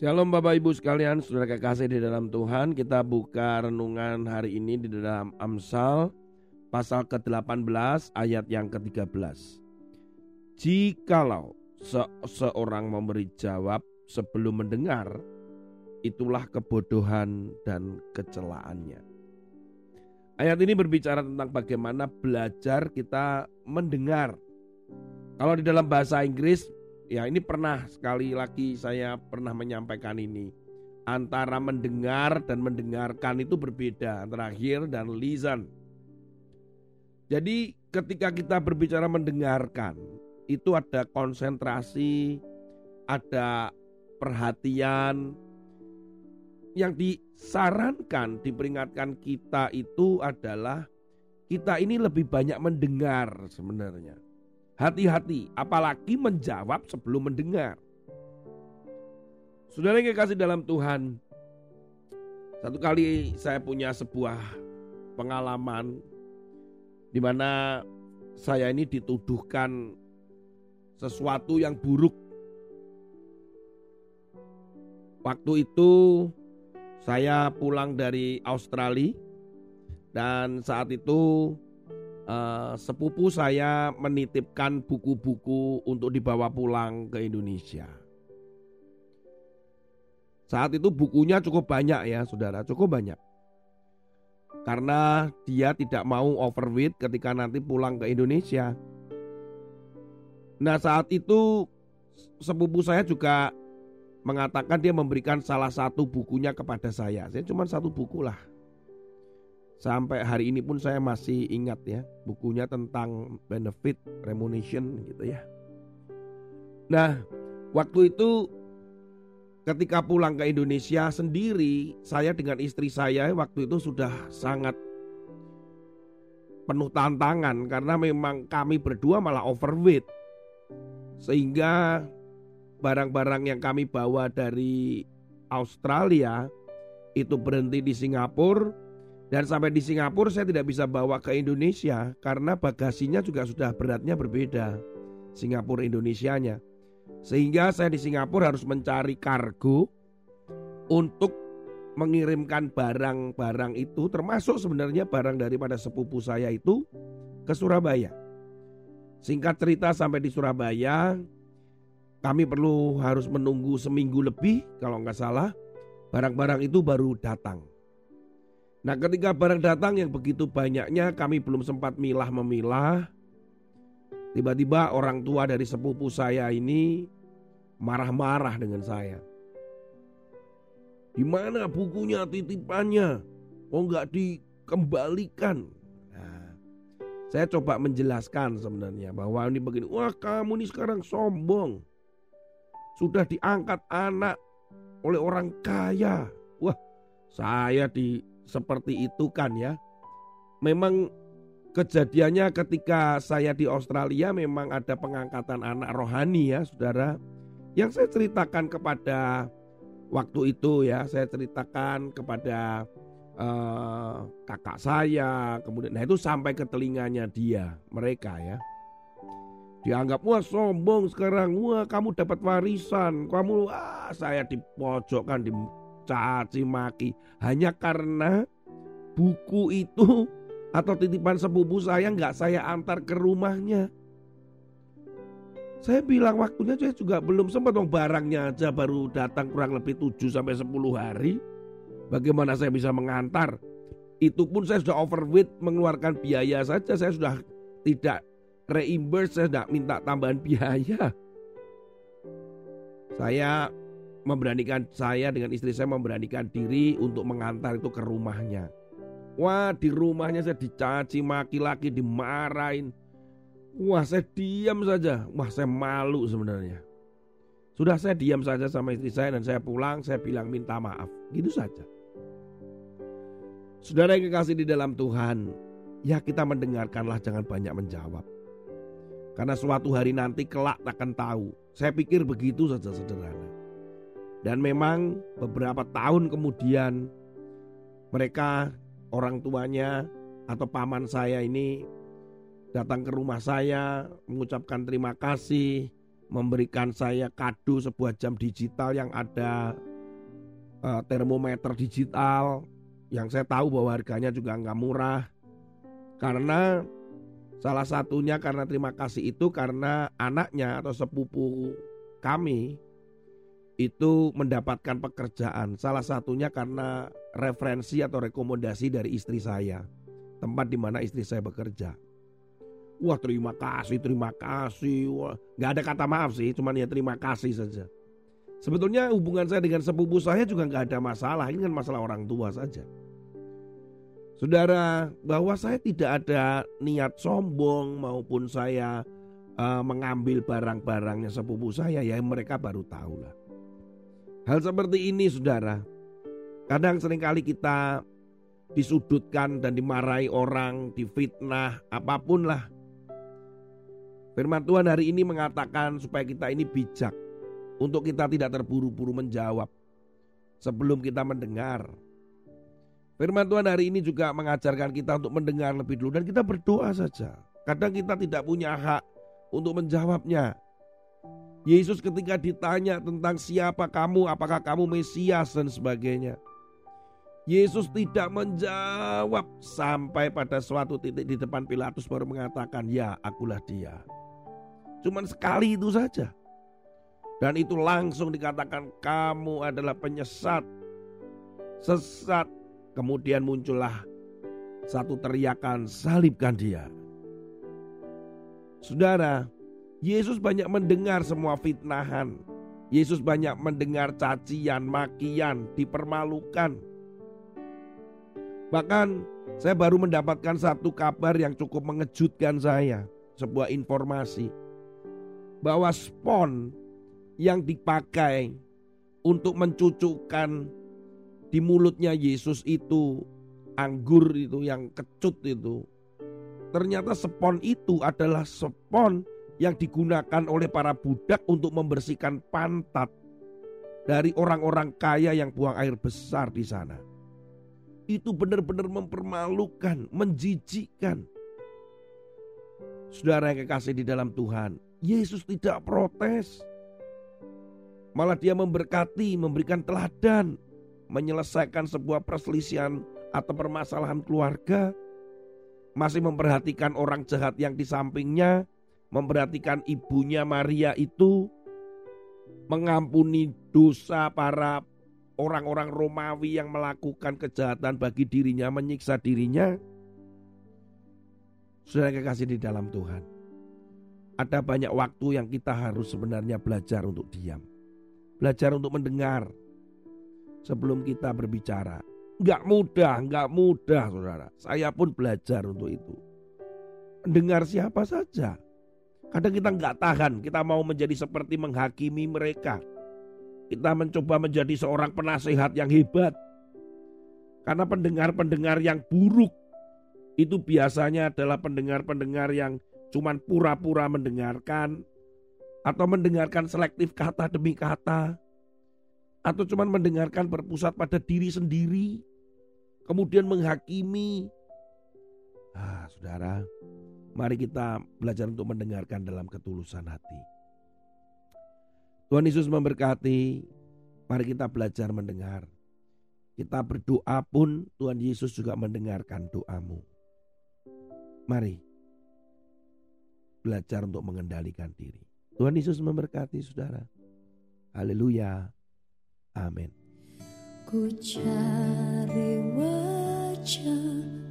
Shalom Bapak Ibu sekalian, saudara kekasih di dalam Tuhan. Kita buka renungan hari ini di dalam Amsal Pasal ke-18 ayat yang ke-13 Jikalau seseorang memberi jawab sebelum mendengar Itulah kebodohan dan kecelaannya Ayat ini berbicara tentang bagaimana belajar kita mendengar. Kalau di dalam bahasa Inggris Ya ini pernah sekali lagi saya pernah menyampaikan ini. Antara mendengar dan mendengarkan itu berbeda antara hear dan listen. Jadi ketika kita berbicara mendengarkan itu ada konsentrasi, ada perhatian yang disarankan, diperingatkan kita itu adalah kita ini lebih banyak mendengar sebenarnya. Hati-hati, apalagi menjawab sebelum mendengar. Saudara yang kasih dalam Tuhan, satu kali saya punya sebuah pengalaman di mana saya ini dituduhkan sesuatu yang buruk. Waktu itu saya pulang dari Australia dan saat itu uh, sepupu saya menitipkan buku-buku untuk dibawa pulang ke Indonesia. Saat itu bukunya cukup banyak ya saudara, cukup banyak. Karena dia tidak mau overweight ketika nanti pulang ke Indonesia. Nah saat itu sepupu saya juga mengatakan dia memberikan salah satu bukunya kepada saya. Saya cuma satu buku lah. Sampai hari ini pun saya masih ingat ya bukunya tentang benefit remuneration gitu ya. Nah, waktu itu ketika pulang ke Indonesia sendiri, saya dengan istri saya waktu itu sudah sangat penuh tantangan karena memang kami berdua malah overweight. Sehingga barang-barang yang kami bawa dari Australia itu berhenti di Singapura dan sampai di Singapura saya tidak bisa bawa ke Indonesia karena bagasinya juga sudah beratnya berbeda. Singapura Indonesianya. Sehingga saya di Singapura harus mencari kargo untuk mengirimkan barang-barang itu termasuk sebenarnya barang daripada sepupu saya itu ke Surabaya. Singkat cerita sampai di Surabaya kami perlu harus menunggu seminggu lebih kalau nggak salah barang-barang itu baru datang. Nah ketika barang datang yang begitu banyaknya kami belum sempat milah-memilah. Tiba-tiba orang tua dari sepupu saya ini marah-marah dengan saya. Di mana bukunya titipannya? Oh nggak dikembalikan? Nah, saya coba menjelaskan sebenarnya bahwa ini begini. Wah kamu ini sekarang sombong. Sudah diangkat anak oleh orang kaya. Wah saya di seperti itu kan ya. Memang kejadiannya ketika saya di Australia memang ada pengangkatan anak rohani ya saudara. Yang saya ceritakan kepada waktu itu ya saya ceritakan kepada uh, kakak saya kemudian nah itu sampai ke telinganya dia mereka ya dianggap wah sombong sekarang wah kamu dapat warisan kamu wah saya dipojokkan di caci maki hanya karena buku itu atau titipan sepupu saya nggak saya antar ke rumahnya. Saya bilang waktunya saya juga belum sempat dong barangnya aja baru datang kurang lebih 7 sampai 10 hari. Bagaimana saya bisa mengantar? Itu pun saya sudah overweight mengeluarkan biaya saja saya sudah tidak reimburse saya tidak minta tambahan biaya. Saya memberanikan saya dengan istri saya memberanikan diri untuk mengantar itu ke rumahnya. Wah di rumahnya saya dicaci maki lagi dimarahin. Wah saya diam saja. Wah saya malu sebenarnya. Sudah saya diam saja sama istri saya dan saya pulang saya bilang minta maaf. Gitu saja. Saudara yang kekasih di dalam Tuhan, ya kita mendengarkanlah jangan banyak menjawab. Karena suatu hari nanti kelak takkan tahu. Saya pikir begitu saja sederhana. Dan memang beberapa tahun kemudian mereka orang tuanya atau paman saya ini datang ke rumah saya mengucapkan terima kasih, memberikan saya kado sebuah jam digital yang ada uh, termometer digital yang saya tahu bahwa harganya juga nggak murah. Karena salah satunya karena terima kasih itu karena anaknya atau sepupu kami itu mendapatkan pekerjaan salah satunya karena referensi atau rekomendasi dari istri saya tempat di mana istri saya bekerja wah terima kasih terima kasih wah nggak ada kata maaf sih cuman ya terima kasih saja Sebetulnya hubungan saya dengan sepupu saya juga nggak ada masalah. Ini kan masalah orang tua saja. Saudara, bahwa saya tidak ada niat sombong maupun saya uh, mengambil barang-barangnya sepupu saya, ya mereka baru tahu lah. Hal seperti ini, saudara, kadang sering kali kita disudutkan dan dimarahi orang, difitnah, apa pun lah. Firman Tuhan hari ini mengatakan supaya kita ini bijak untuk kita tidak terburu-buru menjawab sebelum kita mendengar. Firman Tuhan hari ini juga mengajarkan kita untuk mendengar lebih dulu dan kita berdoa saja. Kadang kita tidak punya hak untuk menjawabnya. Yesus ketika ditanya tentang siapa kamu, apakah kamu Mesias dan sebagainya. Yesus tidak menjawab sampai pada suatu titik di depan Pilatus baru mengatakan, "Ya, akulah dia." Cuman sekali itu saja. Dan itu langsung dikatakan kamu adalah penyesat, sesat. Kemudian muncullah satu teriakan salibkan dia. Saudara, Yesus banyak mendengar semua fitnahan. Yesus banyak mendengar cacian, makian, dipermalukan. Bahkan saya baru mendapatkan satu kabar yang cukup mengejutkan saya. Sebuah informasi bahwa spon yang dipakai untuk mencucukkan di mulutnya Yesus itu anggur itu yang kecut itu. Ternyata sepon itu adalah sepon yang digunakan oleh para budak untuk membersihkan pantat dari orang-orang kaya yang buang air besar di sana. Itu benar-benar mempermalukan, menjijikkan. Saudara yang kekasih di dalam Tuhan, Yesus tidak protes. Malah dia memberkati, memberikan teladan, menyelesaikan sebuah perselisihan atau permasalahan keluarga. Masih memperhatikan orang jahat yang di sampingnya, memperhatikan ibunya Maria itu, mengampuni dosa para orang-orang Romawi yang melakukan kejahatan bagi dirinya, menyiksa dirinya. Sudah kekasih di dalam Tuhan. Ada banyak waktu yang kita harus sebenarnya belajar untuk diam. Belajar untuk mendengar sebelum kita berbicara. Enggak mudah, enggak mudah saudara. Saya pun belajar untuk itu. Mendengar siapa saja. Kadang kita enggak tahan, kita mau menjadi seperti menghakimi mereka. Kita mencoba menjadi seorang penasehat yang hebat. Karena pendengar-pendengar yang buruk itu biasanya adalah pendengar-pendengar yang cuman pura-pura mendengarkan, atau mendengarkan selektif kata demi kata atau cuma mendengarkan berpusat pada diri sendiri kemudian menghakimi ah saudara mari kita belajar untuk mendengarkan dalam ketulusan hati Tuhan Yesus memberkati mari kita belajar mendengar kita berdoa pun Tuhan Yesus juga mendengarkan doamu mari belajar untuk mengendalikan diri Tuhan Yesus memberkati saudara. Haleluya. Amin. Ku cari wajahmu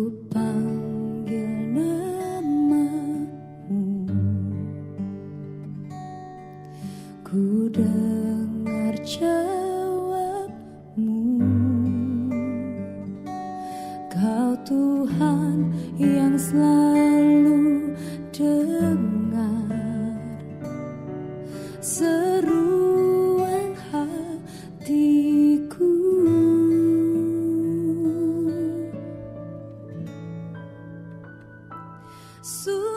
Ku panggil Xu